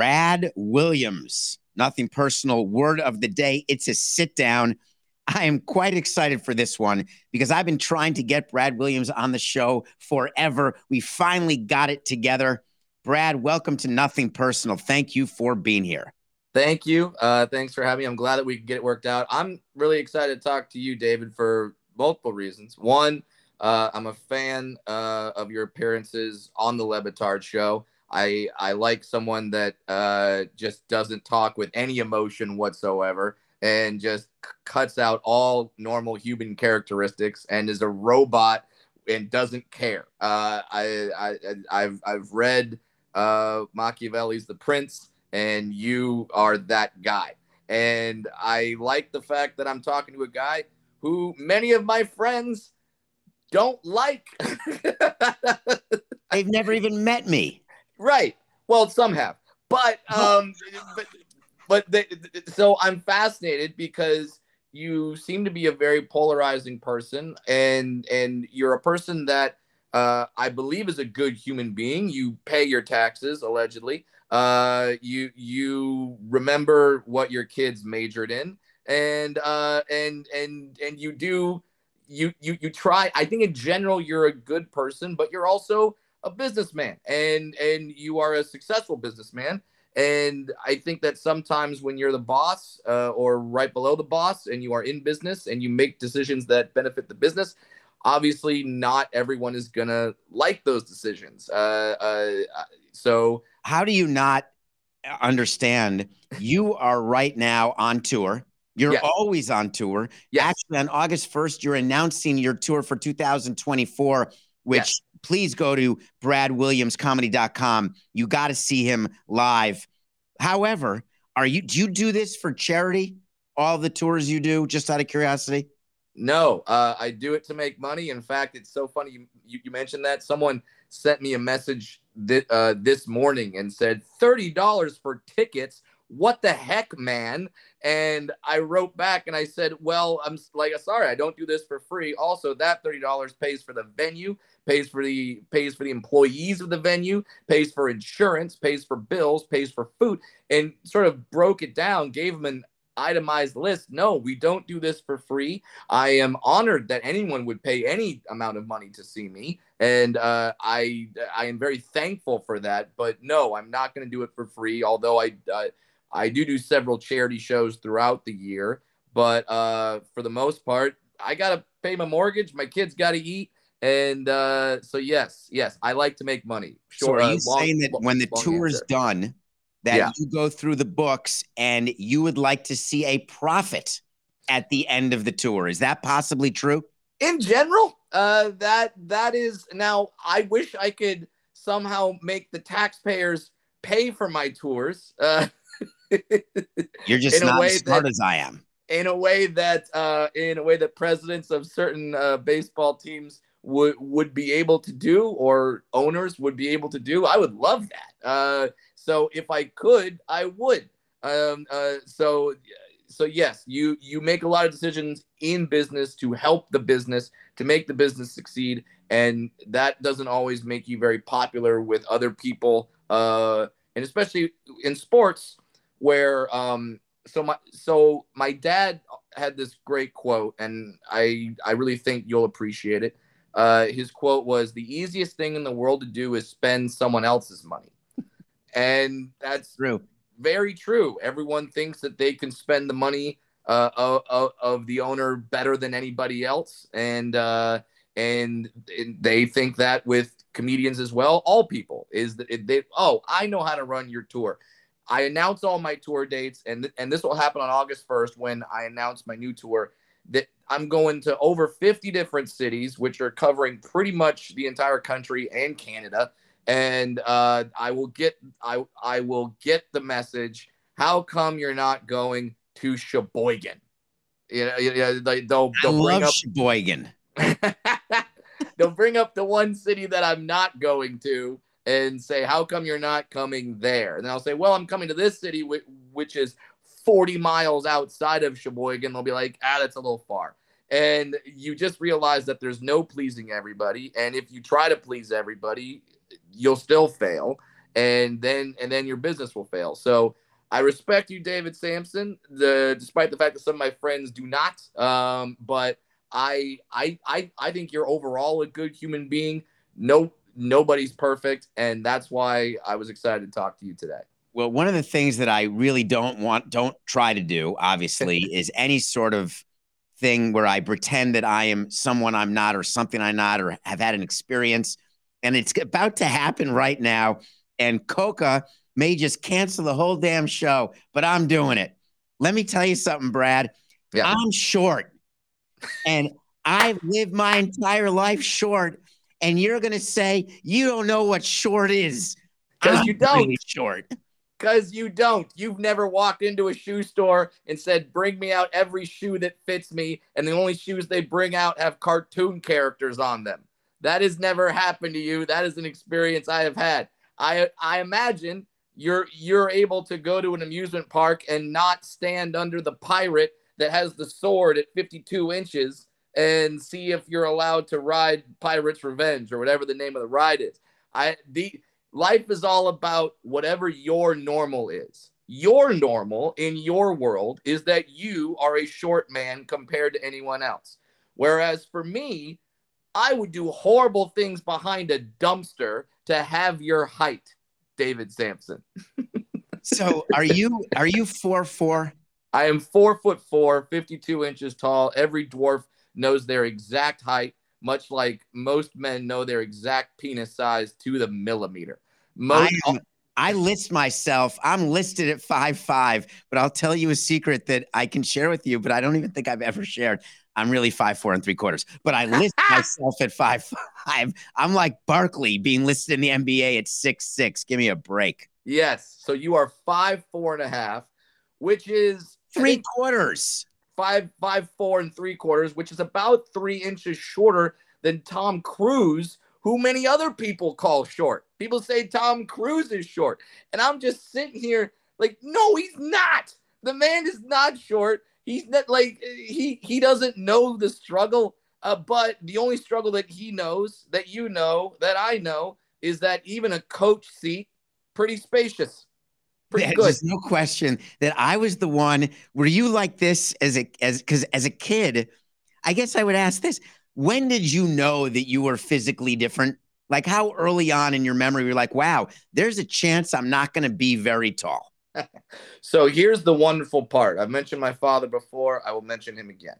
Brad Williams. Nothing personal. Word of the day. It's a sit down. I am quite excited for this one because I've been trying to get Brad Williams on the show forever. We finally got it together. Brad, welcome to Nothing Personal. Thank you for being here. Thank you. Uh, thanks for having me. I'm glad that we get it worked out. I'm really excited to talk to you, David, for multiple reasons. One, uh, I'm a fan uh, of your appearances on the Le Batard show. I I like someone that uh, just doesn't talk with any emotion whatsoever and just c- cuts out all normal human characteristics and is a robot and doesn't care. Uh, I, I I've I've read uh, Machiavelli's The Prince, and you are that guy. And I like the fact that I'm talking to a guy who many of my friends don't like. They've never even met me. Right. Well, some have, but um, but but the, so I'm fascinated because you seem to be a very polarizing person, and and you're a person that uh, I believe is a good human being. You pay your taxes allegedly. Uh, you you remember what your kids majored in, and uh, and and and you do you you you try. I think in general you're a good person, but you're also a businessman and and you are a successful businessman and i think that sometimes when you're the boss uh, or right below the boss and you are in business and you make decisions that benefit the business obviously not everyone is gonna like those decisions uh, uh, so How do you not understand? You are right now on tour. You're Yes. always on tour. yes Actually, on August 1st, you're announcing your tour for 2024, which Yes. please go to bradwilliamscomedy.com. You got to see him live. However, are you do you do this for charity? All the tours you do, just out of curiosity? No, uh, I do it to make money. In fact, it's so funny you, you, you mentioned that. Someone sent me a message thi- uh, this morning and said $30 for tickets. What the heck, man? And I wrote back and I said, Well, I'm like, sorry, I don't do this for free. Also, that $30 pays for the venue, pays for the pays for the employees of the venue, pays for insurance, pays for bills, pays for food, and sort of broke it down, gave them an itemized list. No, we don't do this for free. I am honored that anyone would pay any amount of money to see me, and uh, I I am very thankful for that. But no, I'm not going to do it for free. Although I uh, I do do several charity shows throughout the year, but uh, for the most part, I gotta pay my mortgage. My kids got to eat. And uh, so yes, yes, I like to make money. so are uh, you long- saying that long- when the tour is done, that Yeah. you go through the books and you would like to see a profit at the end of the tour? Is that possibly true? in general uh that that is now i wish i could somehow make the taxpayers pay for my tours uh You're just not as smart that- as I am. in a way that uh in a way that presidents of certain uh baseball teams would would be able to do or owners would be able to do i would love that uh so if i could i would. Um uh so so yes you you make a lot of decisions in business to help the business to make the business succeed and that doesn't always make you very popular with other people uh and especially in sports where um so my so my dad had this great quote and i i really think you'll appreciate it. Uh his quote was the easiest thing in the world to do is spend someone else's money and that's True. very true everyone thinks that they can spend the money uh of, of, the owner better than anybody else and uh and they think that with comedians as well, all people is that they oh I know how to run your tour. I announce all my tour dates, and and this will happen on August first when I announce my new tour. That I'm going to over 50 different cities, which are covering pretty much the entire country and Canada. And uh, I will get I I will get the message. How come you're not going to Sheboygan? Yeah, yeah, they, they'll, they'll I bring love up Sheboygan. they'll bring up the one city that I'm not going to and say, How come you're not coming there? And I'll say, Well, I'm coming to this city, which, which is 40 miles outside of Sheboygan. They'll be like, Ah, that's a little far. And you just realize that there's no pleasing everybody. And if you try to please everybody, you'll still fail. And then and then your business will fail. So I respect you, David Samson the despite the fact that some of my friends do not. Um, but I I I I think you're overall a good human being. No nobody's perfect, and that's why I was excited to talk to you today. Well, one of the things that I really don't want, don't try to do, obviously, is any sort of thing where I pretend that I am someone I'm not or something I'm not or have had an experience. And it's about to happen right now. And Coca may just cancel the whole damn show, but I'm doing it. Let me tell you something, Brad. Yeah. I'm short and I've lived my entire life short. And you're going to say you don't know what short is. 'Cause you don't. really short. Because you don't. You've never walked into a shoe store and said, Bring me out every shoe that fits me. And the only shoes they bring out have cartoon characters on them. That has never happened to you. That is an experience I have had. I I imagine you're you're able to go to an amusement park and not stand under the pirate that has the sword at 52 inches and see if you're allowed to ride Pirate's Revenge or whatever the name of the ride is. I the life is all about whatever your normal is. Your normal in your world is that you are a short man compared to anyone else. Whereas for me, I would do horrible things behind a dumpster to have your height, David Samson. So are you are you four four? I am four foot four, 52 inches tall. Every dwarf knows their exact height, much like most men know their exact penis size to the millimeter. I, am, I list myself. I'm listed at five five, but I'll tell you a secret that I can share with you, but I don't even think I've ever shared. I'm really five four and three quarters, but I list myself at five five. I'm like Barkley being listed in the NBA at six six. Give me a break. yes. So you are five, four and a half, which is Three quarters. five, five, four and three quarters, which is about three inches shorter than Tom Cruise, who many other people call short. People say Tom Cruise is short. And I'm just sitting here like, no, he's not. The man is not short. He's not like he he doesn't know the struggle. Uh, but the only struggle that he knows, that you know, that I know, is that even a coach seat, pretty spacious, pretty There's good. no question that I was the one. Were you like this as a as because as a kid? I guess I would ask this: When did you know that you were physically different? Like how early on in your memory you're like, "Wow, there's a chance I'm not going to be very tall." So here's the wonderful part. I've mentioned my father before. I will mention him again.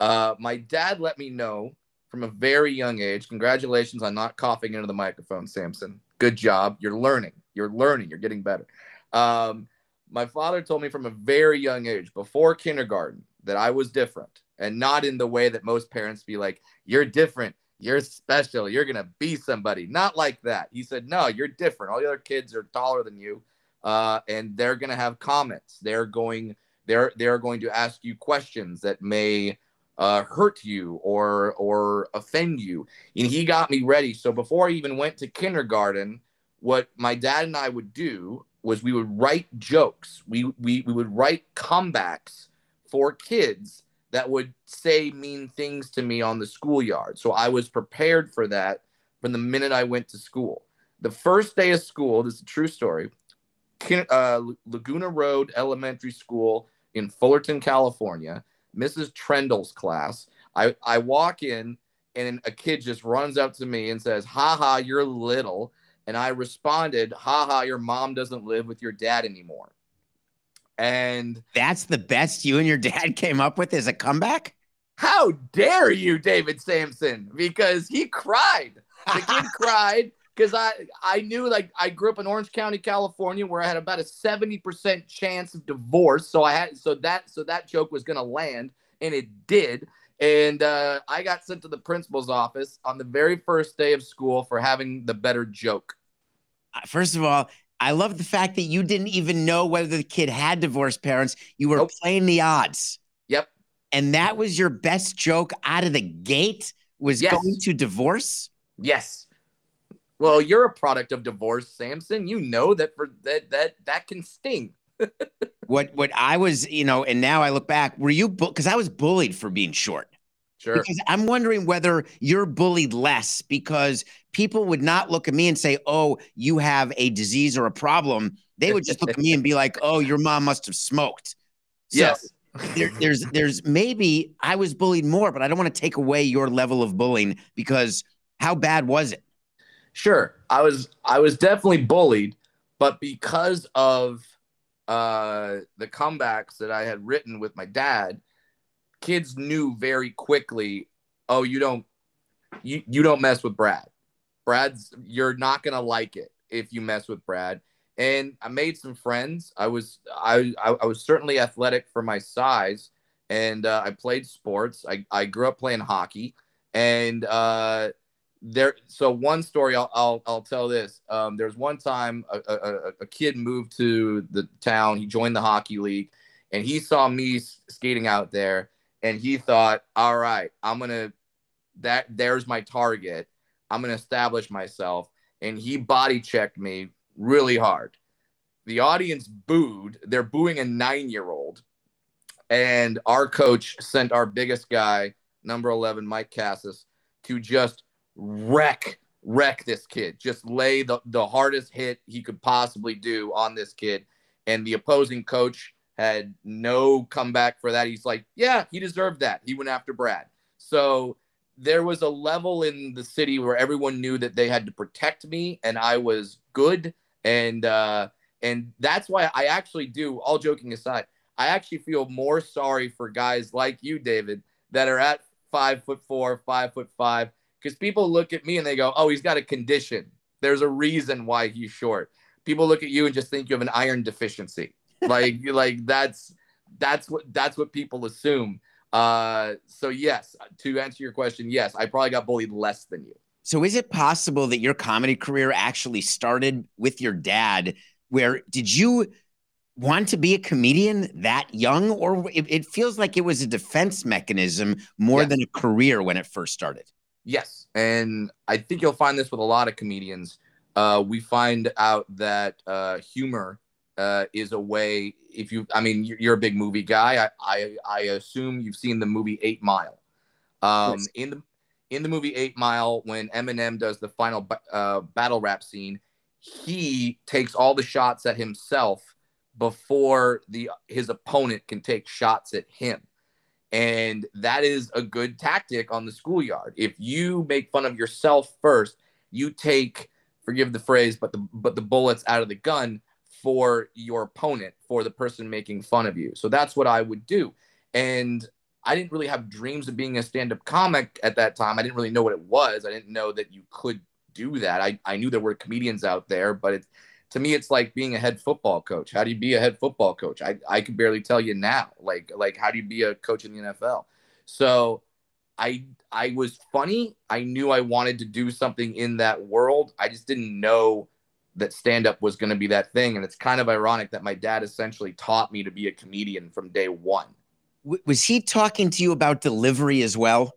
Uh, my dad let me know from a very young age. Congratulations on not coughing into the microphone, Samson. Good job. You're learning. You're learning. You're getting better. Um, my father told me from a very young age, before kindergarten, that I was different and not in the way that most parents be like, you're different. You're special. You're going to be somebody. Not like that. He said, no, you're different. All the other kids are taller than you uh, and they're going to have comments. They're going they're they're going to ask you questions that may uh, hurt you or or offend you. And he got me ready. So before I even went to kindergarten, what my dad and I would do was we would write jokes. We we we would write comebacks for kids that would say mean things to me on the schoolyard. So I was prepared for that from the minute I went to school. The first day of school, this is a true story uh, Laguna Road Elementary School in Fullerton, California, Mrs. Trendle's class. I, I walk in and a kid just runs up to me and says, Ha ha, you're little. And I responded, Ha ha, your mom doesn't live with your dad anymore. And That's the best you and your dad came up with as a comeback. How dare you, David Samson? Because he cried. The kid cried because I I knew like I grew up in Orange County, California, where I had about a 70% chance of divorce. So I had so that so that joke was gonna land, and it did. And uh, I got sent to the principal's office on the very first day of school for having the better joke. First of all, I love the fact that you didn't even know whether the kid had divorced parents. You were Nope. playing the odds. Yep. And that was your best joke out of the gate was Yes. going to divorce? Yes. Well, you're a product of divorce, Samson. You know that for that that that can sting. What what I was, you know, and now I look back, were you because I was bullied for being short. Sure. Because I'm wondering whether you're bullied less because people would not look at me and say, "Oh, you have a disease or a problem." They would just look at me and be like, "Oh, your mom must have smoked." So yes. there, there's there's maybe I was bullied more, but I don't want to take away your level of bullying because how bad was it? Sure. I was I was definitely bullied, but because of uh the comebacks that I had written with my dad, kids knew very quickly, oh, you don't you you don't mess with Brad. Brad's you're not gonna like it if you mess with Brad. And I made some friends. I was I I, I was certainly athletic for my size, and uh, I played sports. I, I grew up playing hockey, and uh, there so one story I'll I'll, I'll tell this. Um, there's one time a, a, a- kid moved to the town. He joined the hockey league, and he saw me skating out there, and he thought, "All right, I'm gonna that there's my target. I'm gonna establish myself." And he body checked me really hard. The audience booed. They're booing a nine year old, and our coach sent our biggest guy, number 11, Mike Cassis, to just wreck wreck this kid. Just lay the, the hardest hit he could possibly do on this kid. And the opposing coach had no comeback for that. He's like yeah he deserved that. He went after brad. So there was a level in the city where everyone knew that they had to protect me and i was good. And uh and that's why i actually do all joking aside i actually feel more sorry for guys like you david that are at five foot four five foot five because people look at me and they go, "Oh, he's got a condition. There's a reason why he's short." People look at you and just think you have an iron deficiency. like, like that's that's what that's what people assume. Uh, so yes, to answer your question, yes, I probably got bullied less than you. So is it possible that your comedy career actually started with your dad? Where did you want to be a comedian that young, or it, it feels like it was a defense mechanism more Yes. than a career when it first started? Yes, and I think you'll find this with a lot of comedians. Uh, we find out that uh, humor uh, is a way. If you, I mean, you're, a big movie guy. I, I, I assume you've seen the movie Eight Mile. Um, Yes. In the in the movie Eight Mile, when Eminem does the final uh, battle rap scene, he takes all the shots at himself before the his opponent can take shots at him. And that is a good tactic on the schoolyard. If you make fun of yourself first, you take, forgive the phrase, but the but the bullets out of the gun for your opponent, for the person making fun of you. So that's what I would do. And I didn't really have dreams of being a stand-up comic at that time. I didn't really know what it was. I didn't know that you could do that. I, I knew there were comedians out there, but it's to me it's like being a head football coach. How do you be a head football coach? I, I could barely tell you now. Like like how do you be a coach in the NFL? So I I was funny. I knew I wanted to do something in that world. I just didn't know that stand up was going to be that thing and it's kind of ironic that my dad essentially taught me to be a comedian from day 1. W- was he talking to you about delivery as well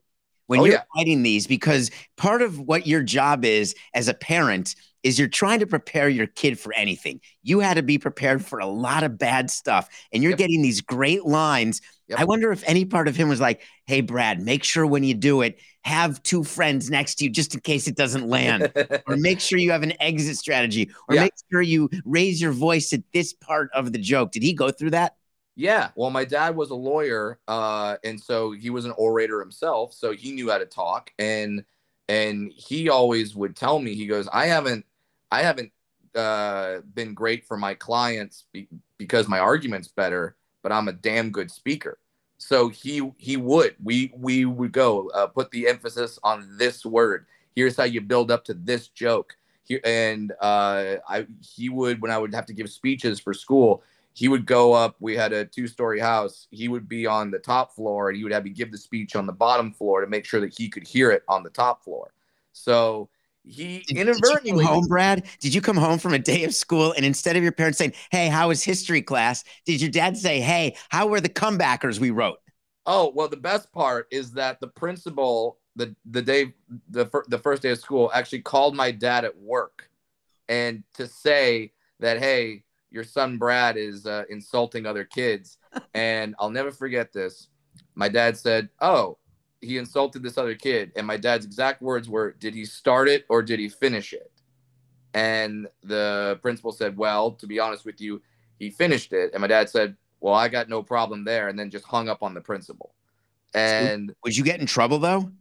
when Oh, you're yeah. writing these? Because part of what your job is as a parent is you're trying to prepare your kid for anything. You had to be prepared for a lot of bad stuff, and you're Yep. getting these great lines. Yep. I wonder if any part of him was like, "Hey, Brad, make sure when you do it, have two friends next to you just in case it doesn't land." or make sure you have an exit strategy, or Yeah. make sure you raise your voice at this part of the joke. Did he go through that? Yeah, well, my dad was a lawyer, uh, and so he was an orator himself, so he knew how to talk, and and he always would tell me, he goes, I haven't, I haven't uh, been great for my clients be- because my argument's better, but I'm a damn good speaker. So he he would we we would go uh, put the emphasis on this word. Here's how you build up to this joke. Here and uh, I he would when I would have to give speeches for school. He would go up. We had a two story house. He would be on the top floor, and he would have me give the speech on the bottom floor to make sure that he could hear it on the top floor. So he Did, inadvertently did you come home, Brad? Did you come home from a day of school and instead of your parents saying, "Hey, how was history class?" did your dad say, "Hey, how were the comebackers we wrote?" Oh well, the best part is that the principal the the day the fir- the first day of school actually called my dad at work, and to say that hey, your son Brad is uh, insulting other kids, and I'll never forget this. My dad said, "Oh, he insulted this other kid," and my dad's exact words were, "Did he start it or did he finish it?" And the principal said, "Well, to be honest with you, he finished it." And my dad said, "Well, I got no problem there," and then just hung up on the principal. And Would you get in trouble though?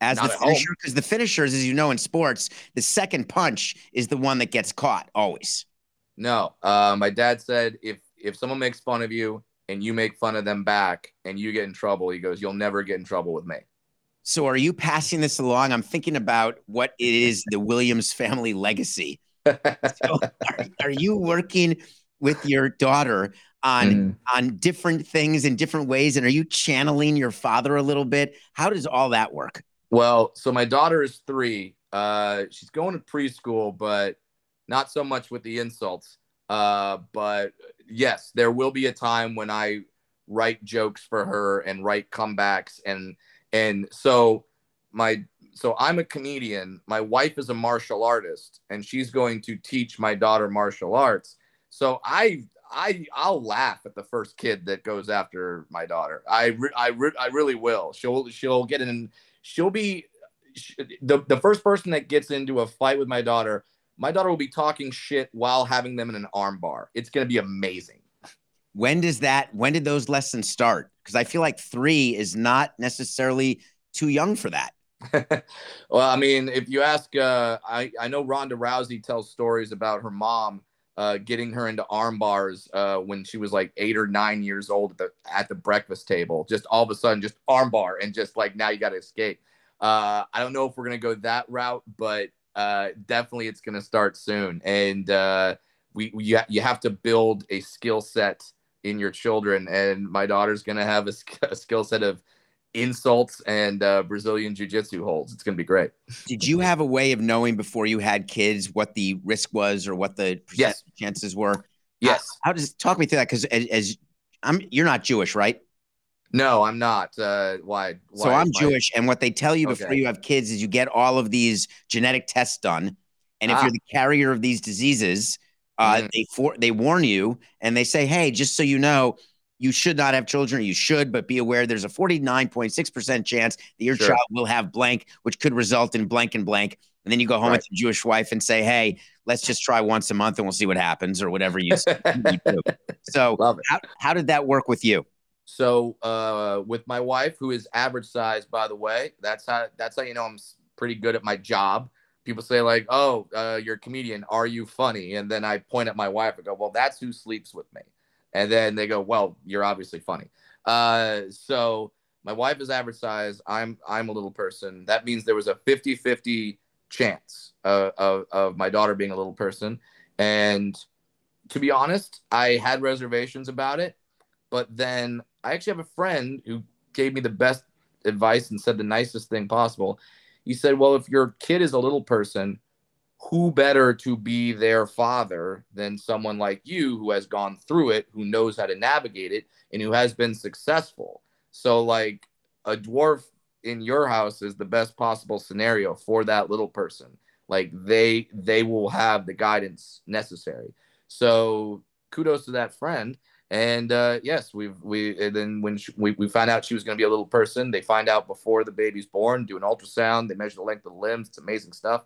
As the finisher, because the finishers, as you know in sports, the second punch is the one that gets caught always. No, uh, my dad said if if someone makes fun of you and you make fun of them back and you get in trouble, he goes, you'll never get in trouble with me. So, are you passing this along? I'm thinking about what it is the Williams family legacy. So are, are you working with your daughter on Mhm. on different things in different ways, and are you channeling your father a little bit? How does all that work? Well, so my daughter is three. Uh, she's going to preschool, but not so much with the insults. Uh, but yes, there will be a time when I write jokes for her and write comebacks and and so my so I'm a comedian. My wife is a martial artist, and she's going to teach my daughter martial arts. So I I I'll laugh at the first kid that goes after my daughter. I re- I re- I really will. She'll she'll get in. She'll be sh- the the first person that gets into a fight with my daughter. My daughter will be talking shit while having them in an arm bar. It's gonna be amazing. When does that? When did those lessons start? Because I feel like three is not necessarily too young for that. well, I mean, if you ask, uh, I I know Ronda Rousey tells stories about her mom uh, getting her into arm bars uh, when she was like eight or nine years old at the at the breakfast table. Just all of a sudden, just arm bar, and just like now you got to escape. Uh, I don't know if we're gonna go that route, but uh, definitely it's gonna start soon, and uh, we, we you, ha- you have to build a skill set in your children, and my daughter's gonna have a, sk- a skill set of insults and uh, Brazilian jiu-jitsu holds. It's gonna be great. Did you have a way of knowing before you had kids what the risk was or what the Yes. chances were? Yes. How does talk me through that? Because as, as I'm, you're not Jewish, right? No, I'm not. Uh, why? So I'm my- Jewish, and what they tell you before Okay. you have kids is you get all of these genetic tests done, and if Ah. you're the carrier of these diseases, uh, Mm. they for they warn you and they say, hey, just so you know, you should not have children. You should, but be aware there's a 49.6 percent chance that your Sure. child will have blank, which could result in blank and blank. And then you go home Right. with your Jewish wife and say, hey, let's just try once a month and we'll see what happens, or whatever you, you do. So how, how did that work with you? So uh, with my wife, who is average size, by the way, that's how that's how you know I'm pretty good at my job. People say like, "Oh, uh, you're a comedian. Are you funny?" And then I point at my wife and go, "Well, that's who sleeps with me." And then they go, "Well, you're obviously funny." Uh, so my wife is average size. I'm I'm a little person. That means there was a 50-50 chance uh, of of my daughter being a little person. And to be honest, I had reservations about it but then I actually have a friend who gave me the best advice and said the nicest thing possible. He said, Well, if your kid is a little person, who better to be their father than someone like you who has gone through it, who knows how to navigate it, and who has been successful? So, like, a dwarf in your house is the best possible scenario for that little person. Like, they they will have the guidance necessary. So, kudos to that friend. And uh, yes, we've we and then when she, we we found out she was going to be a little person, they find out before the baby's born, do an ultrasound, they measure the length of the limbs. It's amazing stuff,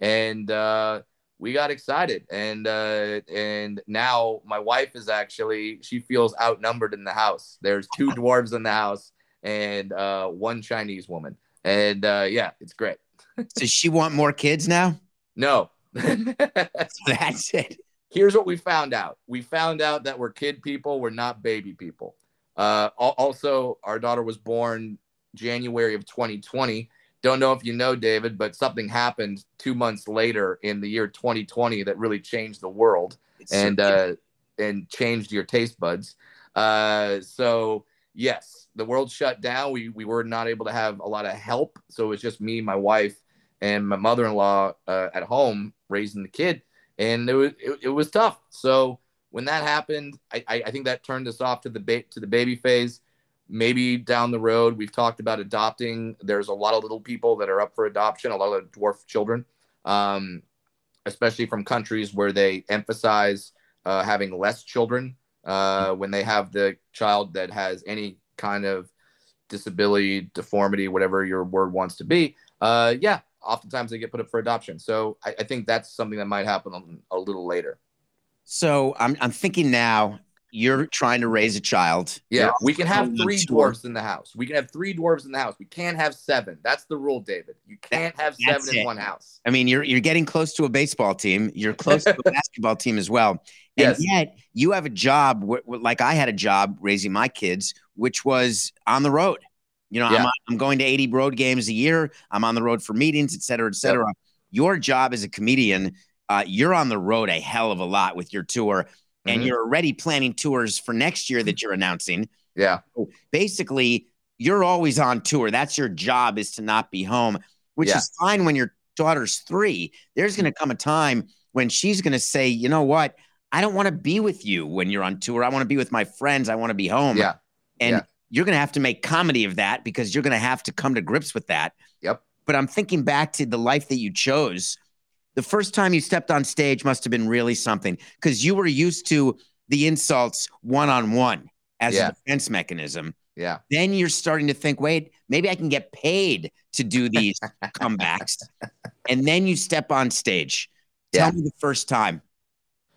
and uh, we got excited. And uh, and now my wife is actually she feels outnumbered in the house. There's two dwarves in the house and uh, one Chinese woman, and uh, yeah, it's great. Does she want more kids now? No. That's it. Here's what we found out we found out that we're kid people we're not baby people Uh, also, our daughter was born January of 2020. Don't know if you know, David, but something happened two months later in the year 2020 that really changed the world It's and uh, and changed your taste buds. Uh, so yes, the world shut down. We we were not able to have a lot of help, so it was just me, my wife, and my mother-in-law uh, at home raising the kid, and it was it, it was tough. So when that happened, I, I I think that turned us off to the ba- to the baby phase. Maybe down the road, we've talked about adopting. There's a lot of little people that are up for adoption, a lot of dwarf children, um, especially from countries where they emphasize uh, having less children uh, when they have the child that has any kind of disability, deformity, whatever your word wants to be. Uh, yeah, oftentimes they get put up for adoption. So I, I think that's something that might happen a, a little later. So I'm I'm thinking now you're trying to raise a child. Yeah, You're we can have three dwarfs in the house. We can have three dwarves in the house. We can't have seven. That's the rule, David. You can't have That's seven in one house. I mean, you're you're getting close to a baseball team. You're close to a basketball team as well. And Yes. yet you have a job wh- like I had a job raising my kids, which was on the road. You know, I'm, on- I'm going to 80 road games a year. I'm on the road for meetings, et cetera, et cetera. Your job as a comedian, uh, you're on the road a hell of a lot with your tour, and Mhm. you're already planning tours for next year that you're announcing. Yeah. Basically, you're always on tour. That's your job is to not be home, which Yeah. is fine when your daughter's three. There's going to come a time when she's going to say, you know what? I don't want to be with you when you're on tour. I want to be with my friends. I want to be home. Yeah. And yeah. You're going to have to make comedy of that because you're going to have to come to grips with that. Yep. But I'm thinking back to the life that you chose. The first time you stepped on stage must have been really something because you were used to the insults one on one as Yeah. a defense mechanism. Yeah. Then you're starting to think, wait, maybe I can get paid to do these comebacks. And then you step on stage. Tell Yeah. me the first time.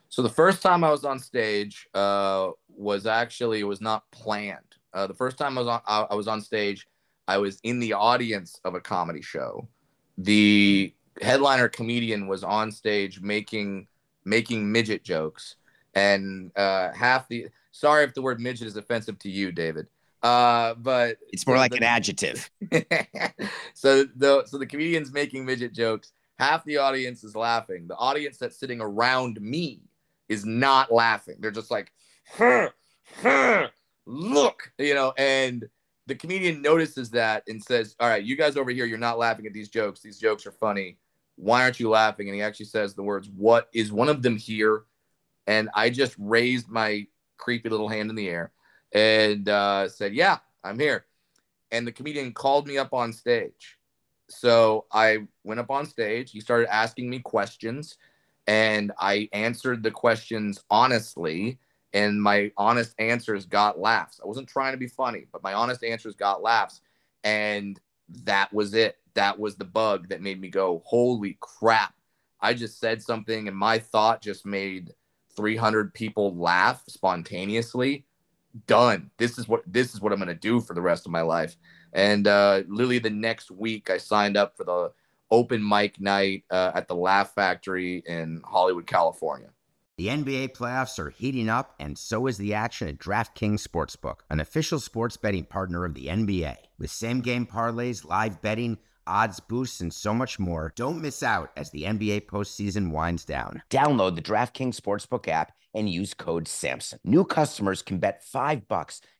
So the first time I was on stage uh, was actually it was not planned. Uh, the first time I was on I, I was on stage, I was in the audience of a comedy show. The headliner comedian was on stage making making midget jokes, and uh, half the sorry if the word midget is offensive to you, David. Uh, but It's more like the- an adjective. so the so the comedian's making midget jokes. Half the audience is laughing. The audience that's sitting around me is not laughing. They're just like, huh, huh, look, you know. And the comedian notices that and says, "All right, you guys over here, you're not laughing at these jokes. These jokes are funny. Why aren't you laughing?" And he actually says the words, "What is one of them here?" And I just raised my creepy little hand in the air and uh, said, "Yeah, I'm here." And the comedian called me up on stage. So I went up on stage. He started asking me questions, and I answered the questions honestly. And my honest answers got laughs. I wasn't trying to be funny, but my honest answers got laughs. And that was it. That was the bug that made me go, holy crap. I just said something, and my thought just made 300 people laugh spontaneously done this is what this is what i'm going to do for the rest of my life and uh literally the next week i signed up for the open mic night uh, at the laugh factory in hollywood california The NBA playoffs are heating up, and so is the action at DraftKings Sportsbook, an official sports betting partner of the NBA. With same game parlays, live betting, odds boosts, and so much more, don't miss out as the NBA postseason winds down. Download the DraftKings Sportsbook app and use code SAMSON. New customers can bet 5 bucks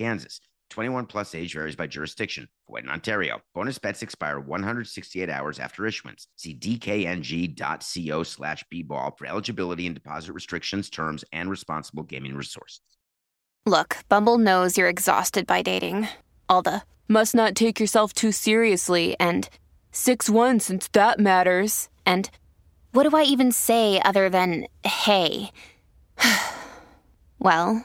Kansas. 21 plus age varies by jurisdiction. Void in Ontario. Bonus bets expire 168 hours after issuance. See dkng.co slash bball for eligibility and deposit restrictions, terms, and responsible gaming resources. Look, Bumble knows you're exhausted by dating. All the must not take yourself too seriously and 6 1 since that matters. And what do I even say other than hey? well,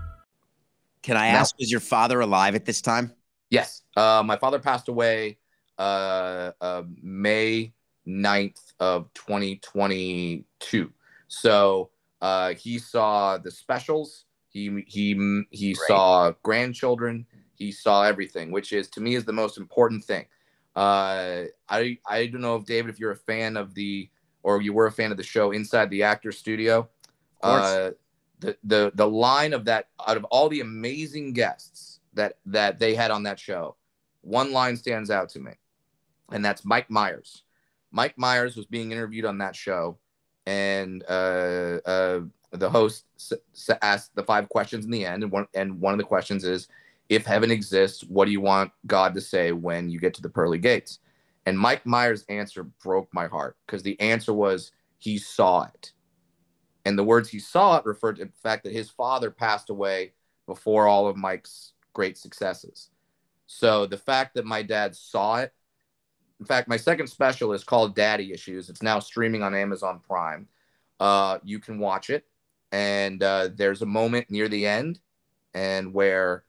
Can I No. ask, was your father alive at this time? Yes. Uh, my father passed away uh, uh, May 9th of 2022. So uh, he saw the specials. He he he saw grandchildren. He saw everything, which is to me is the most important thing. Uh, I I don't know if David, if you're a fan of the or you were a fan of the show Inside the Actor Studio. course. The the the line of that out of all the amazing guests that that they had on that show, one line stands out to me, and that's Mike Myers. Mike Myers was being interviewed on that show, and uh, uh, the host s- s- asked the five questions in the end, and one and one of the questions is, if heaven exists, what do you want God to say when you get to the pearly gates? And Mike Myers' answer broke my heart because the answer was he saw it. And the words he saw it referred to the fact that his father passed away before all of Mike's great successes. So the fact that my dad saw it, in fact, my second special is called Daddy Issues. It's now streaming on Amazon Prime. Uh, you can watch it. And uh, there's a moment near the end, and where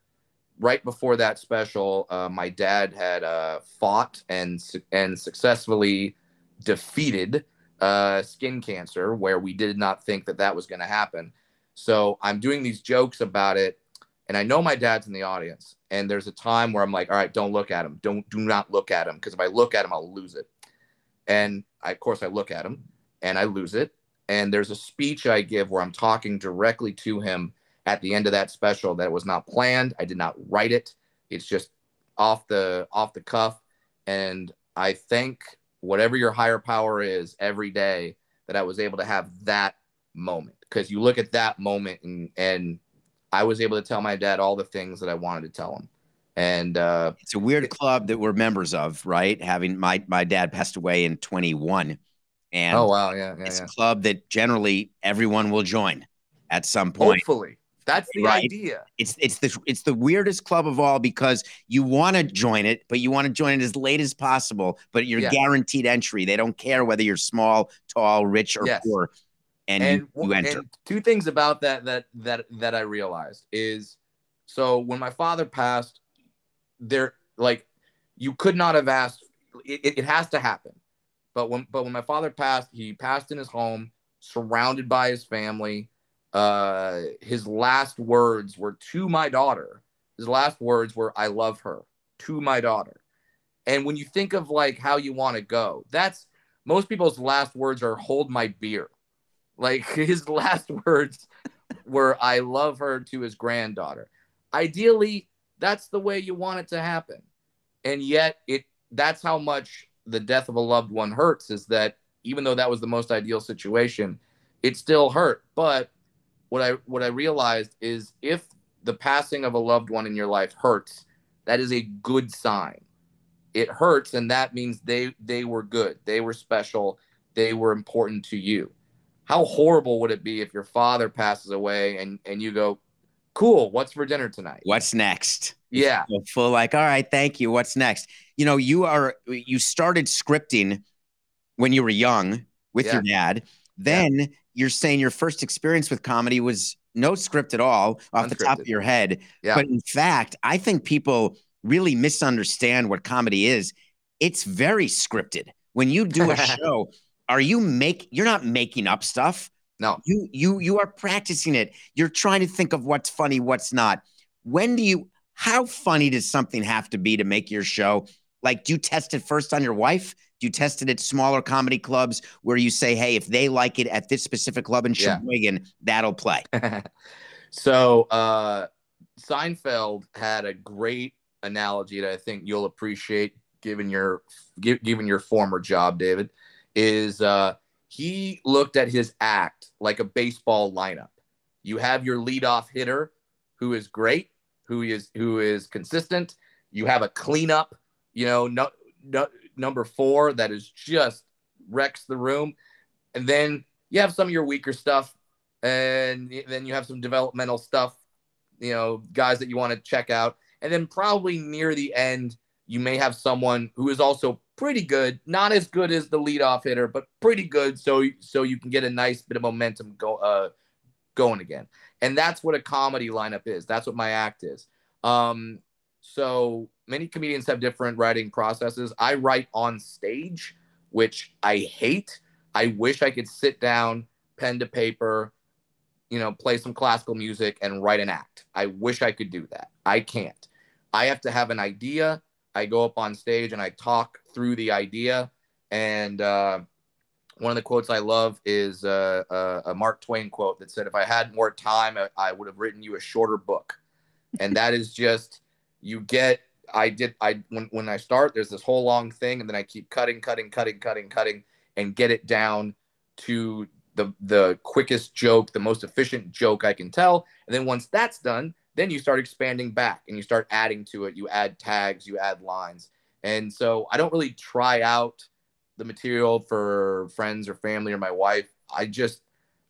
right before that special, uh, my dad had uh, fought and and successfully defeated uh, skin cancer, where we did not think that that was going to happen. So I'm doing these jokes about it, and I know my dad's in the audience. And there's a time where I'm like, "All right, don't look at him. Don't do not look at him, because if I look at him, I'll lose it." And I, of course, I look at him, and I lose it. And there's a speech I give where I'm talking directly to him at the end of that special that was not planned. I did not write it. It's just off the off the cuff. And I thank whatever your higher power is every day that I was able to have that moment. Because you look at that moment and and I was able to tell my dad all the things that I wanted to tell him. And uh It's a weird club that we're members of, right? Having my my dad passed away in 21, and oh wow, yeah, yeah, it's yeah. a club that generally everyone will join at some point. Hopefully. That's the Right. idea. It's it's the it's the weirdest club of all because you want to join it, but you want to join it as late as possible. But you're Yeah. guaranteed entry. They don't care whether you're small, tall, rich, or Yes. poor, and, and, you, you enter. and two things about that that that that I realized is so when my father passed, there like you could not have asked. It, it, it has to happen, but when but when my father passed, he passed in his home, surrounded by his family. Uh, his last words were to my daughter. His last words were, "I love her." To my daughter. And when you think of like how you want to go, that's most people's last words are "Hold my beer." Like his last words were, I love her to his granddaughter. Ideally, that's the way you want it to happen. And yet, it that's how much the death of a loved one hurts is that even though that was the most ideal situation, it still hurt. But what I what I realized is if the passing of a loved one in your life hurts, that is a good sign. It hurts, and that means they they were good, they were special, they were important to you how horrible would it be if your father passes away and and you go cool what's for dinner tonight What's next? yeah So full like, all right, thank you. What's next? You know, you are you started scripting when you were young with your dad. Then you're saying your first experience with comedy was no script at all off the top of your head. yeah But in fact, I think people really misunderstand what comedy is. It's very scripted. When you do a show, are you make you're not making up stuff. no You you you are practicing it. You're trying to think of what's funny, what's not. When do you how funny does something have to be to make your show? Like, do you test it first on your wife? You test it at smaller comedy clubs where you say, hey, if they like it at this specific club in Yeah. Sheboygan, that'll play? so uh Seinfeld had a great analogy that I think you'll appreciate given your given your former job, David, is uh, he looked at his act like a baseball lineup. You have your leadoff hitter who is great, who is who is consistent. You have a cleanup, you know, no, no, number four that is just wrecks the room, and then you have some of your weaker stuff, and then you have some developmental stuff, you know, guys that you want to check out, and then probably near the end you may have someone who is also pretty good, not as good as the leadoff hitter, but pretty good. So so you can get a nice bit of momentum go uh, going again. And that's what a comedy lineup is. That's what my act is. Um, so many comedians have different writing processes. I write on stage, which I hate. I wish I could sit down, pen to paper, you know, play some classical music and write an act. I wish I could do that. I can't. I have to have an idea I go up on stage and I talk through the idea. And uh, one of the quotes I love is uh, uh, a Mark Twain quote that said, "If I had more time, I, I would have written you a shorter book." and that is just you get. I did. I when when I start, there's this whole long thing, and then I keep cutting, cutting, cutting, cutting, cutting, and get it down to the the quickest joke, the most efficient joke I can tell. And then once that's done, then you start expanding back and you start adding to it. You add tags, you add lines. And so I don't really try out the material for friends or family or my wife. I just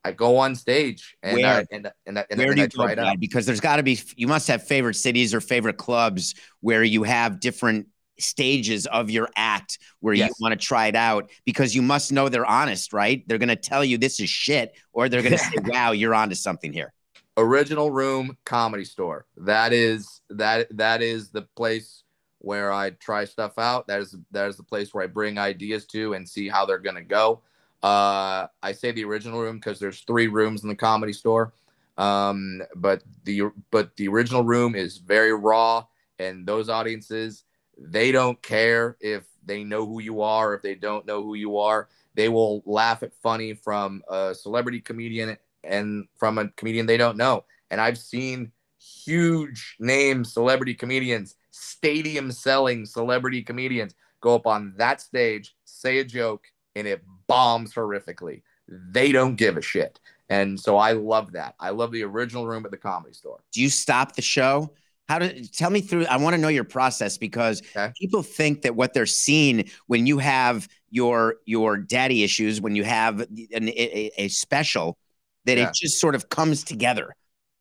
I go on stage and Where? I, and and, and, Where and do I you try go, it out. Because there's got to be, you must have favorite cities or favorite clubs where you have different stages of your act where Yes. you want to try it out because you must know they're honest, right? They're going to tell you this is shit or they're going to say, wow, you're onto something here. original room comedy store that is that that is the place where i try stuff out that is that is the place where i bring ideas to and see how they're going to go uh i say the original room because there's three rooms in the comedy store um but the but the original room is very raw and those audiences they don't care if they know who you are or if they don't know who you are they will laugh at funny from a celebrity comedian and from a comedian they don't know. And I've seen huge name celebrity comedians, stadium selling celebrity comedians go up on that stage, say a joke, and it bombs horrifically. They don't give a shit. And so I love that. I love the original room at the comedy store. Do you stop the show? How do tell me through? I want to know your process because Okay. people think that what they're seeing when you have your your daddy issues, when you have an, a, a special, that Yeah. it just sort of comes together.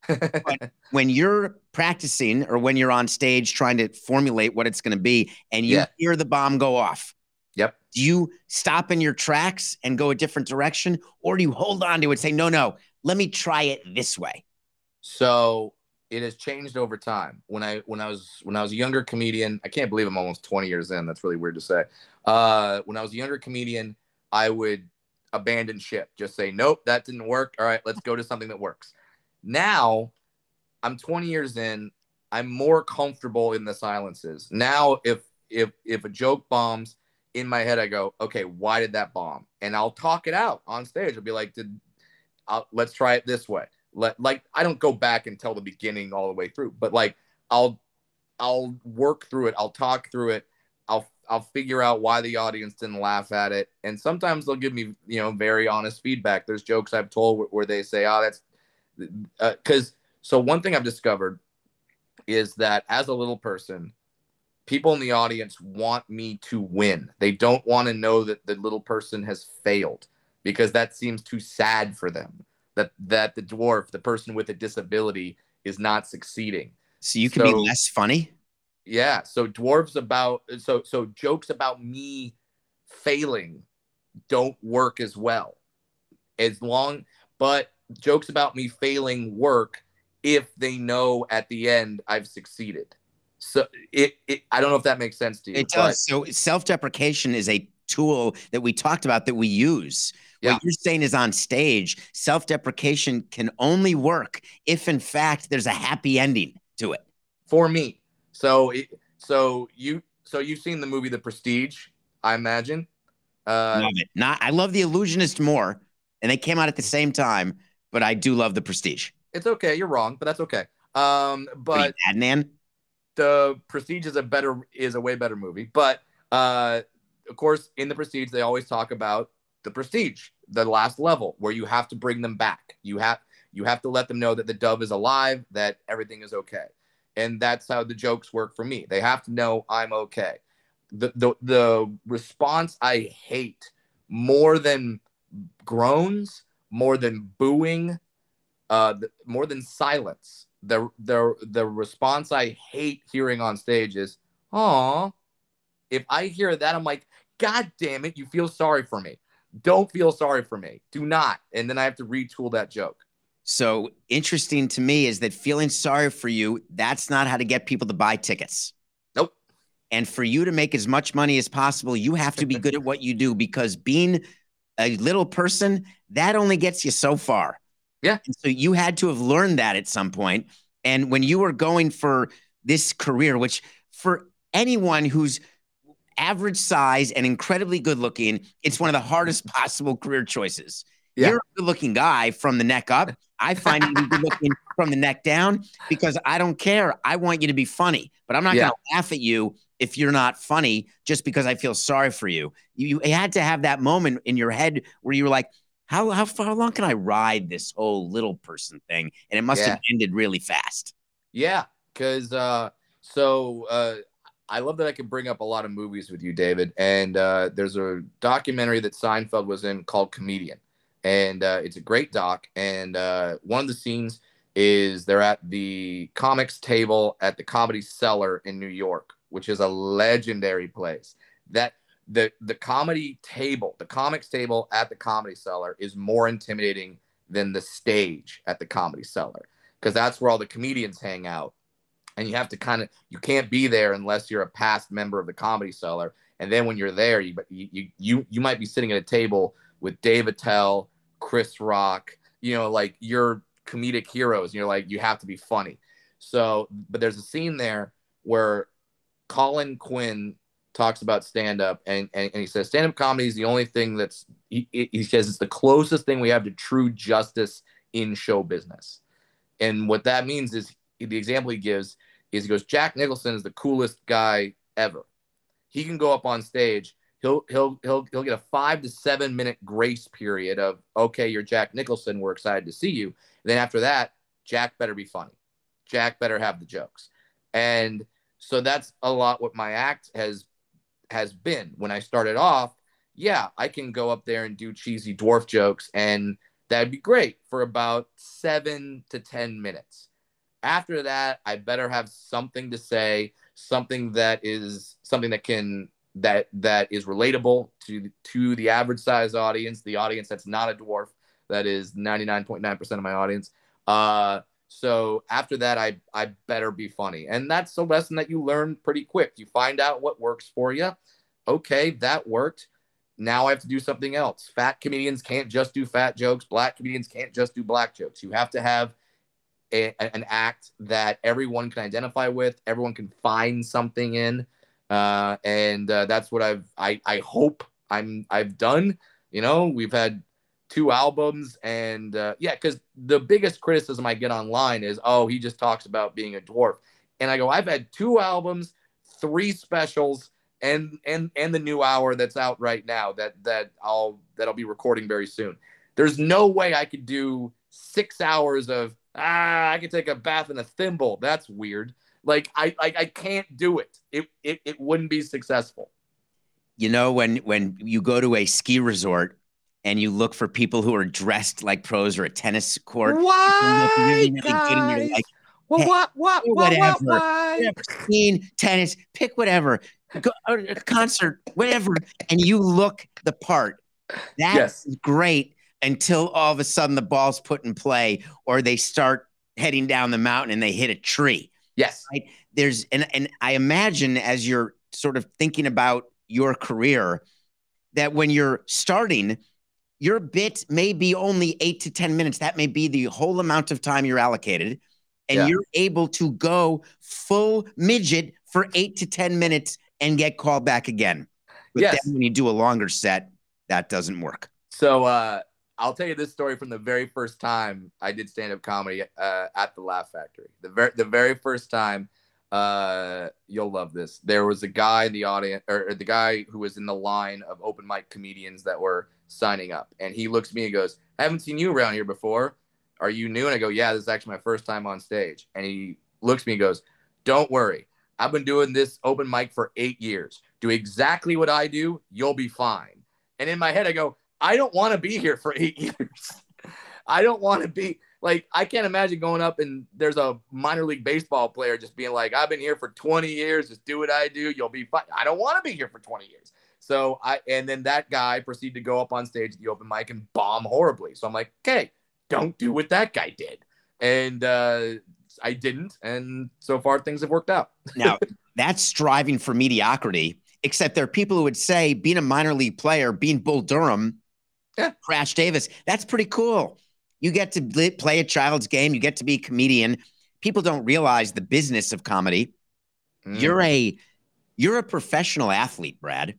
when you're practicing or when you're on stage trying to formulate what it's going to be, and you Yeah. hear the bomb go off, yep. do you stop in your tracks and go a different direction, or do you hold on to it and say, "No, no, let me try it this way"? So it has changed over time. When I when I was when I was a younger comedian, I can't believe I'm almost 20 years in. That's really weird to say. Uh, when I was a younger comedian, I would abandon ship. Just say, nope, that didn't work. All right, let's go to something that works. Now, I'm 20 years in. I'm more comfortable in the silences. Now, if if if a joke bombs in my head, I go, okay, why did that bomb? And I'll talk it out on stage. I'll be like, did I'll, let's try it this way. Let like I don't go back and tell the beginning all the way through, but like I'll I'll work through it. I'll talk through it. I'll I'll figure out why the audience didn't laugh at it. And sometimes they'll give me you know very honest feedback. There's jokes I've told where, where they say, "Oh, that's," uh, because so one thing I've discovered is that as a little person, people in the audience want me to win. They don't want to know that the little person has failed because that seems too sad for them. That that the dwarf, the person with a disability, is not succeeding. So you can be less funny. Yeah. So dwarves about so so jokes about me failing don't work as well. As long but jokes about me failing work if they know at the end I've succeeded. So it, it I don't know if that makes sense to you. It does. So self-deprecation is a tool that we talked about that we use. Yeah. What you're saying is on stage, self-deprecation can only work if in fact there's a happy ending to it. for me. So it, so you so you've seen the movie The Prestige, I imagine. Uh, love it. Not I love the illusionist more, and they came out at the same time, but I do love the prestige. it's okay, you're wrong, but that's okay. Um, but Adnan? The Prestige is a better is a way better movie. But uh, of course, in the Prestige, they always talk about the Prestige, the last level, where you have to bring them back. You have you have to let them know that the dove is alive, that everything is okay, and that's how the jokes work for me. They have to know I'm okay. The the the response I hate more than groans, more than booing, uh, th- more than silence. The the the response I hate hearing on stage is, "Aw." If I hear that, I'm like, "God damn it! You feel sorry for me. Don't feel sorry for me. Do not." And then I have to retool that joke. So interesting to me is that feeling sorry for you, that's not how to get people to buy tickets. Nope. And for you to make as much money as possible, you have to be good at what you do because being a little person, that only gets you so far. Yeah. And so you had to have learned that at some point. And when you were going for this career, which for anyone who's average size and incredibly good looking, it's one of the hardest possible career choices. Yeah. You're a good looking guy from the neck up. I find you good looking from the neck down because I don't care. I want you to be funny, but I'm not Yeah. going to laugh at you if you're not funny just because I feel sorry for you. you. You had to have that moment in your head where you were like, how, how far how long can I ride this whole little person thing? And it must have ended really fast. Yeah, because uh, so uh, I love that I can bring up a lot of movies with you, David. And uh, there's a documentary that Seinfeld was in called Comedian, and uh, it's a great doc. And uh, one of the scenes is they're at the comics table at the Comedy Cellar in New York, which is a legendary place. That the the comedy table, the comics table at the Comedy Cellar, is more intimidating than the stage at the Comedy Cellar because that's where all the comedians hang out. And you have to kind of you can't be there unless you're a past member of the comedy cellar. And then when you're there, you you you you might be sitting at a table with Dave Attell, Chris Rock, you know, like your comedic heroes. And you're like, you have to be funny. So, but there's a scene there where Colin Quinn talks about stand up and, and, and he says stand up comedy is the only thing that's he, he says it's the closest thing we have to true justice in show business. And what that means is the example he gives is he goes, Jack Nicholson is the coolest guy ever. He can go up on stage. He'll he'll he'll he'll get a five to seven minute grace period of okay, you're Jack Nicholson. We're excited to see you. And then after that, Jack better be funny. Jack better have the jokes. And so that's a lot what my act has has been. When I started off, yeah, I can go up there and do cheesy dwarf jokes and that'd be great for about seven to 10 minutes. After that, I better have something to say, something that is something that can that that is relatable to to the average size audience, the audience that's not a dwarf, that is 99.9% of my audience. Uh so after that, I I better be funny, and that's a lesson that you learn pretty quick. You find out what works for you. Okay, that worked now I have to do something else. Fat comedians can't just do fat jokes. Black comedians can't just do black jokes. You have to have a, an act that everyone can identify with, everyone can find something in, uh, and uh, that's what I've I I hope I'm I've done. You know, we've had two albums, and uh, yeah, because the biggest criticism I get online is, oh, he just talks about being a dwarf, and I go, I've had two albums, three specials and and and the new hour that's out right now that that I'll that I'll be recording very soon. There's no way I could do six hours of ah I could take a bath in a thimble. That's weird. Like I I, I can't do it. it. It it wouldn't be successful. You know, when when you go to a ski resort and you look for people who are dressed like pros or a tennis court, Why, really, really good and you're guys? like, Well, hey, what what what what whatever. why? whatever, tennis, pick whatever, go, concert, whatever, and you look the part. That's Yes. great until all of a sudden the ball's put in play or they start heading down the mountain and they hit a tree. Yes. Right? There's and and I imagine as you're sort of thinking about your career that when you're starting, your bit may be only eight to 10 minutes. That may be the whole amount of time you're allocated. And Yeah. you're able to go full midget for eight to 10 minutes and get called back again. But Yes. then when you do a longer set, that doesn't work. So uh, I'll tell you this story from the very first time I did stand up comedy uh, at the Laugh Factory. The very the very first time, uh, you'll love this. There was a guy in the audience, or, or the guy who was in the line of open mic comedians that were signing up, and he looks at me and goes, "I haven't seen you around here before. Are you new?" And I go, "Yeah, this is actually my first time on stage." And he looks at me and goes, "Don't worry, I've been doing this open mic for eight years. Do exactly what I do, you'll be fine." And in my head, I go, I don't want to be here for eight years. I don't want to be like, I can't imagine going up and there's a minor league baseball player just being like, I've been here for 20 years, just do what I do, you'll be fine. I don't want to be here for 20 years. So I, and then that guy proceeded to go up on stage at the open mic and bomb horribly. So I'm like, okay, don't do what that guy did. And uh, I didn't. And so far, things have worked out. now, that's striving for mediocrity except there are people who would say being a minor league player, being Bull Durham, yeah. Crash Davis, that's pretty cool. You get to play a child's game, you get to be a comedian. People don't realize the business of comedy. Mm. You're a you're a professional athlete, Brad.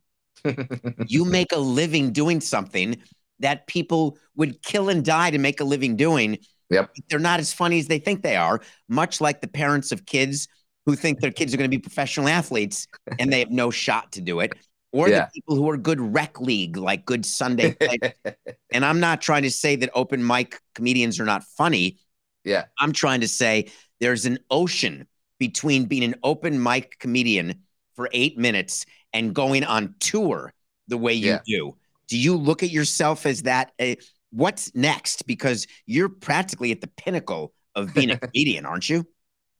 You make a living doing something that people would kill and die to make a living doing. Yep. They're not as funny as they think they are, much like the parents of kids who think their kids are going to be professional athletes and they have no shot to do it, or yeah. the people who are good rec league, like good Sunday and I'm not trying to say that open mic comedians are not funny. Yeah. I'm trying to say there's an ocean between being an open mic comedian for eight minutes and going on tour the way you yeah. do. Do you look at yourself as that? Uh, what's next? Because you're practically at the pinnacle of being a comedian, aren't you?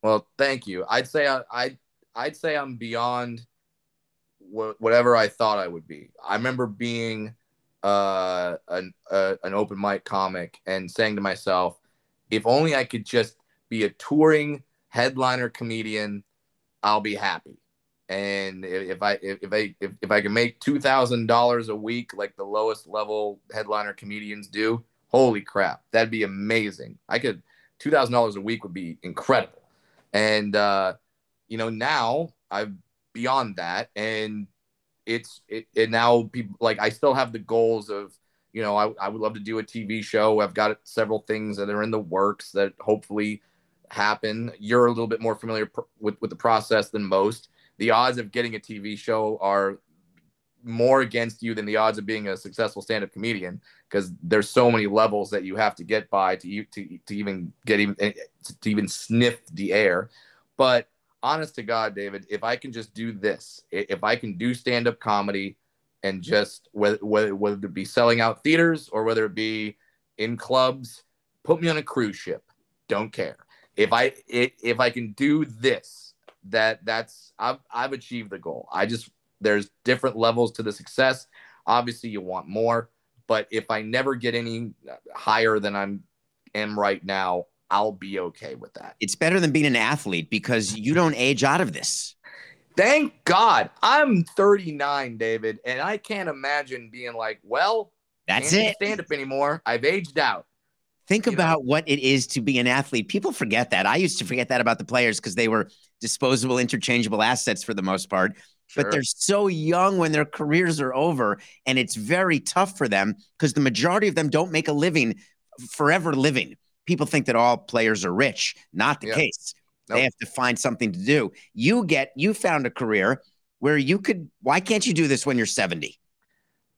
Well, thank you. I'd say I, I I'd say I'm beyond wh- whatever I thought I would be. I remember being uh, an uh, an open mic comic and saying to myself, if only I could just be a touring headliner comedian, I'll be happy. And if I if, I if, if I can make two thousand dollars a week like the lowest level headliner comedians do, holy crap, that'd be amazing. I could two thousand dollars a week would be incredible. And uh, you know, now I've beyond that, and it's it, it now people like I still have the goals of you know I, I would love to do a TV show. I've got several things that are in the works that hopefully happen. You're a little bit more familiar pr- with with the process than most. The odds of getting a TV show are more against you than the odds of being a successful stand-up comedian because there's so many levels that you have to get by to to, to even get even eh, to even sniff the air. But honest to god david if i can just do this if i can do stand-up comedy and just whether, whether whether it be selling out theaters or whether it be in clubs put me on a cruise ship. Don't care. If i if i can do this that that's i've, I've achieved the goal i just there's different levels to the success. Obviously, you want more, but if I never get any higher than I'm am right now, I'll be okay with that. It's better than being an athlete because you don't age out of this. Thank God. I'm 39, David, and I can't imagine being like, well, that's it. Stand up anymore. I've aged out. Think you about know? what it is to be an athlete. People forget that. I used to forget that about the players because they were disposable, interchangeable assets for the most part. Sure. But they're so young when their careers are over, and it's very tough for them because the majority of them don't make a living forever living. People think that all players are rich. Not the yeah. case. Nope. They have to find something to do. You get you found a career where you could. Why can't you do this when you're 70?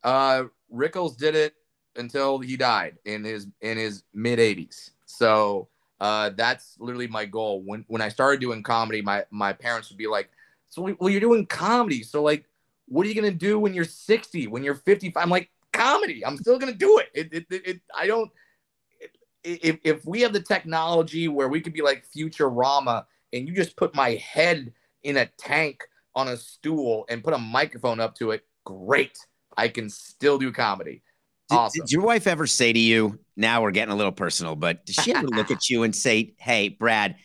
Uh, Rickles did it until he died in his in his mid 80s. So uh, that's literally my goal. When when I started doing comedy, my my parents would be like, so, well, you're doing comedy. So, like, what are you gonna do when you're 60? When you're 55? I'm like, comedy. I'm still gonna do it. It, it, it, it I don't. If if we have the technology where we could be like Futurama, and you just put my head in a tank on a stool and put a microphone up to it, great. I can still do comedy. Did, awesome. did, your wife ever say to you, now we're getting a little personal, but did she ever look at you and say, Hey, Brad,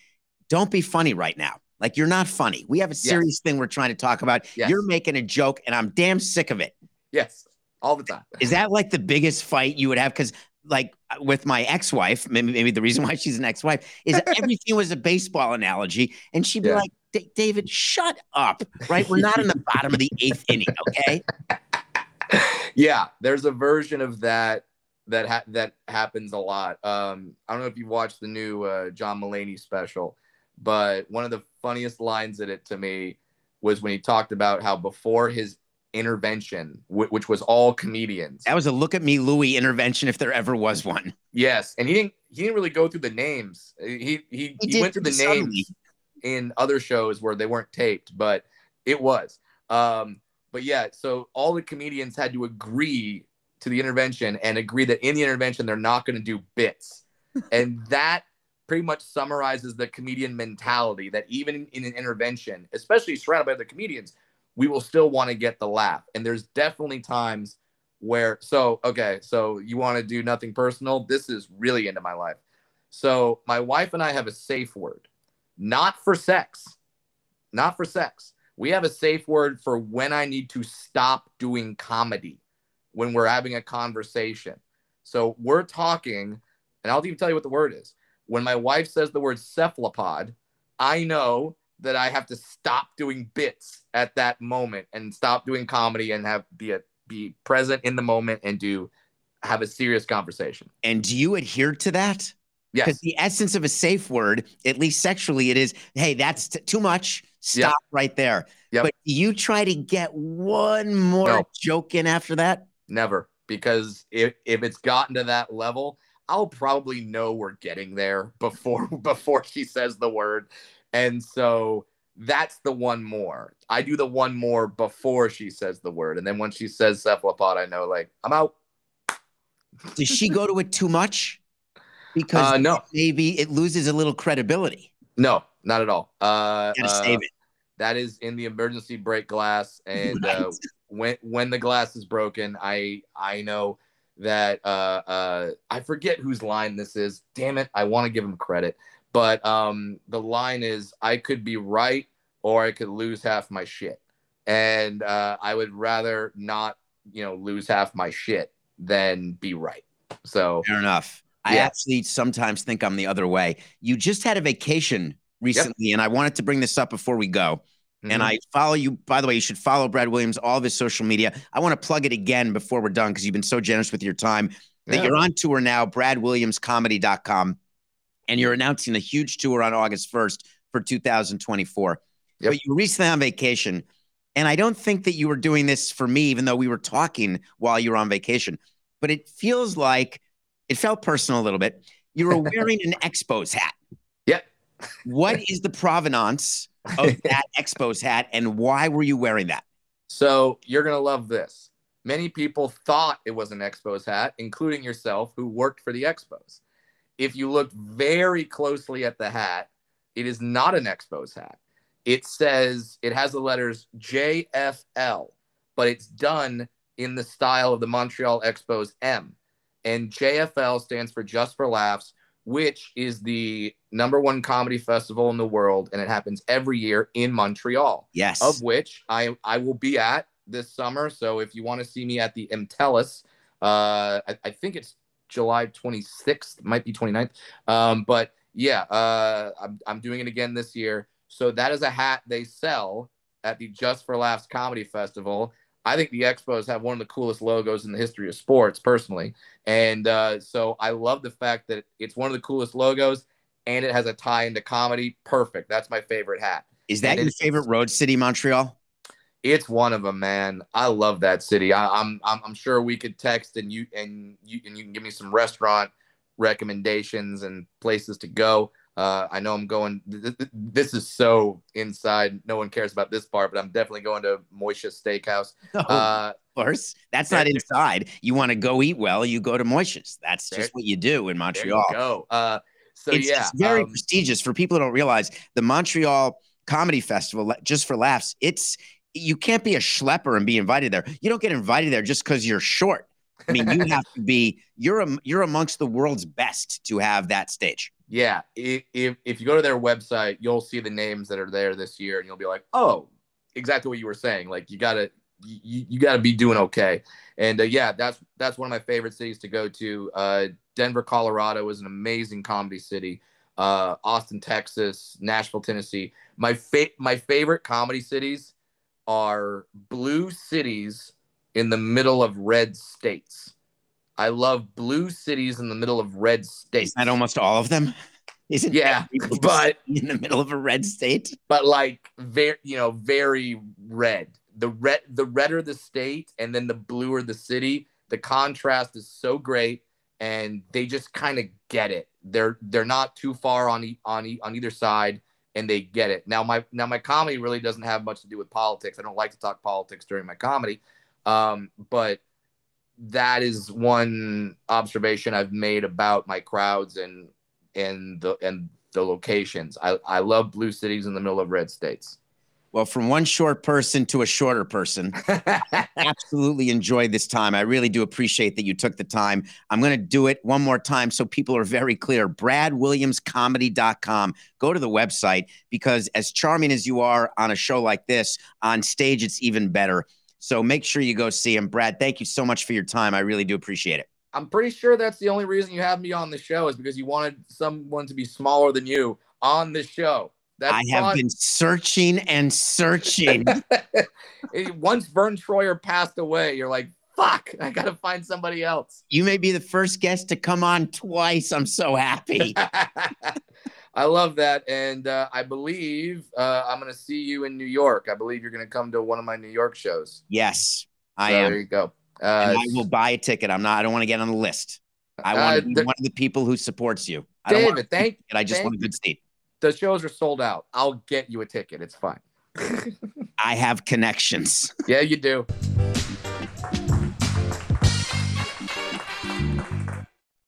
don't be funny right now? Like you're not funny. We have a serious yes. thing we're trying to talk about. Yes. You're making a joke, and I'm damn sick of it. Yes, all the time. Is that like the biggest fight you would have? Because like with my ex-wife, maybe, maybe the reason why she's an ex-wife is everything was a baseball analogy, and she'd be yeah. like, "David, shut up!" Right? We're not in the bottom of the eighth inning, okay? yeah, there's a version of that that ha- that happens a lot. Um, I don't know if you've watched the new uh, John Mulaney special, but one of the funniest lines in it to me was when he talked about how before his intervention, wh- which was all comedians. That was a look at me, Louie intervention, if there ever was one. Yes, and he didn't he didn't really go through the names. He he He he, went through the subtly. names in other shows where they weren't taped, but it was. Um, but yeah, so all the comedians had to agree to the intervention and agree that in the intervention they're not going to do bits, and that pretty much summarizes the comedian mentality that even in, an intervention, especially surrounded by other comedians, we will still want to get the laugh. And there's definitely times where so okay so you want to do nothing personal? This is really into my life. So my wife and i have a safe word. Not for sex. Not for sex we have a safe word for when i need to stop doing comedy when we're having a conversation so we're talking and i'll even tell you what the word is when my wife says the word cephalopod i know that i have to stop doing bits at that moment and stop doing comedy and have be a be present in the moment and do have a serious conversation. And do you adhere to that? Because the essence of a safe word, at least sexually, it is, hey, that's t- too much. Stop right there. Yep. But you try to get one more No. joke in after that? Never. Because if, if it's gotten to that level, I'll probably know we're getting there before before she says the word. And so that's the one more. I do the one more before she says the word. And then when she says cephalopod, I know like I'm out. Does she go to it too much? Because Uh, no. maybe it loses a little credibility. No, not at all. Uh, Gotta uh, save it. that is in the emergency break glass and uh, when when the glass is broken i i know that uh uh i forget whose line this is damn it i want to give him credit but um the line is i could be right or i could lose half my shit and uh i would rather not you know lose half my shit than be right so Fair enough. I Yeah. actually sometimes think I'm the other way. You just had a vacation recently, and I wanted to bring this up before we go. And mhm. I follow you. By the way, you should follow Brad Williams, all of his social media. I want to plug it again before we're done because you've been so generous with your time. That Yeah. you're on tour now, bradwilliamscomedy.com, and you're announcing a huge tour on August 1st for 2024. Yep. But you were recently on vacation, and I don't think that you were doing this for me, even though we were talking while you were on vacation. But it feels like it felt personal a little bit. You were wearing an Expos hat. Yep. What is the provenance of that Expos hat, and why were you wearing that? So you're gonna love this. Many people thought it was an Expos hat, including yourself, who worked for the Expos. If you look very closely at the hat, it is not an Expos hat. It says it has the letters JFL, but it's done in the style of the Montreal Expos M. And JFL stands for Just for Laughs, which is the number one comedy festival in the world, and it happens every year in Montreal Yes. of which I I will be at this summer. So if you want to see me at the MTELUS, uh, I, I think it's July 26th, might be 29th. Um, but yeah, uh, I'm I'm doing it again this year. So that is a hat they sell at the Just for Laughs Comedy Festival. I think the Expos have one of the coolest logos in the history of sports, personally. And uh, so I love the fact that it's one of the coolest logos and it has a tie into comedy. Perfect. That's my favorite hat. is that and your favorite road city, Montreal? It's one of them, man. I love that city. I, I'm, I'm I'm sure we could text and you and you and you can give me some restaurant recommendations and places to go. Uh, I know I'm going. th- th- This is so inside. No one cares about this part, but I'm definitely going to Moishes Steakhouse. Uh, of course. That's not inside. You want to go eat well, you go to Moishes. That's There- just what you do in there Montreal. you go. Uh, so it's, yeah, it's very um, prestigious for people who don't realize the Montreal Comedy Festival, just for laughs. It's you can't be a schlepper and be invited there. You don't get invited there just because you're short. I mean, you have to be. You're a, you're amongst the world's best to have that stage. Yeah. If, if you go to their website, you'll see the names that are there this year, and you'll be like, oh, exactly what you were saying. Like you gotta you, you gotta be doing okay. And uh, yeah, that's that's one of my favorite cities to go to. Uh, Denver, Colorado is an amazing comedy city. Uh, Austin, Texas, Nashville, Tennessee. My fa- my favorite comedy cities are blue cities in the middle of red states. I love blue cities in the middle of red states. That almost all of them? Isn't Yeah, but- in the middle of a red state? but like very you know very red the red the redder the state and then the bluer the city the contrast is so great and they just kind of get it they're they're not too far on e- on e- on either side and they get it now my now my comedy really doesn't have much to do with politics i don't like to talk politics during my comedy um but that is one observation i've made about my crowds and and the and the locations. I, I love blue cities in the middle of red states. Well, from one short person to a shorter person, absolutely enjoyed this time. I really do appreciate that you took the time. I'm going to do it one more time so people are very clear. BradWilliamsComedy.com. Go to the website because, as charming as you are on a show like this, on stage, it's even better. So make sure you go see him. Brad, thank you so much for your time. I really do appreciate it. I'm pretty sure that's the only reason you have me on the show is because you wanted someone to be smaller than you on the show. That's I have been searching and searching. Once Verne Troyer passed away, you're like, fuck, I got to find somebody else. you may be the first guest to come on twice. I'm so happy. I love that. And uh, I believe uh, I'm going to see you in New York. I believe you're going to come to one of my New York shows. yes, I So am. There you go. and Uh, I will buy a ticket. I'm not. I don't want to get on the list. I want uh, to be the- one of the people who supports you. I don't want David, thank it. I just thank want a good seat. the shows are sold out. I'll get you a ticket. It's fine. I have connections. Yeah, you do.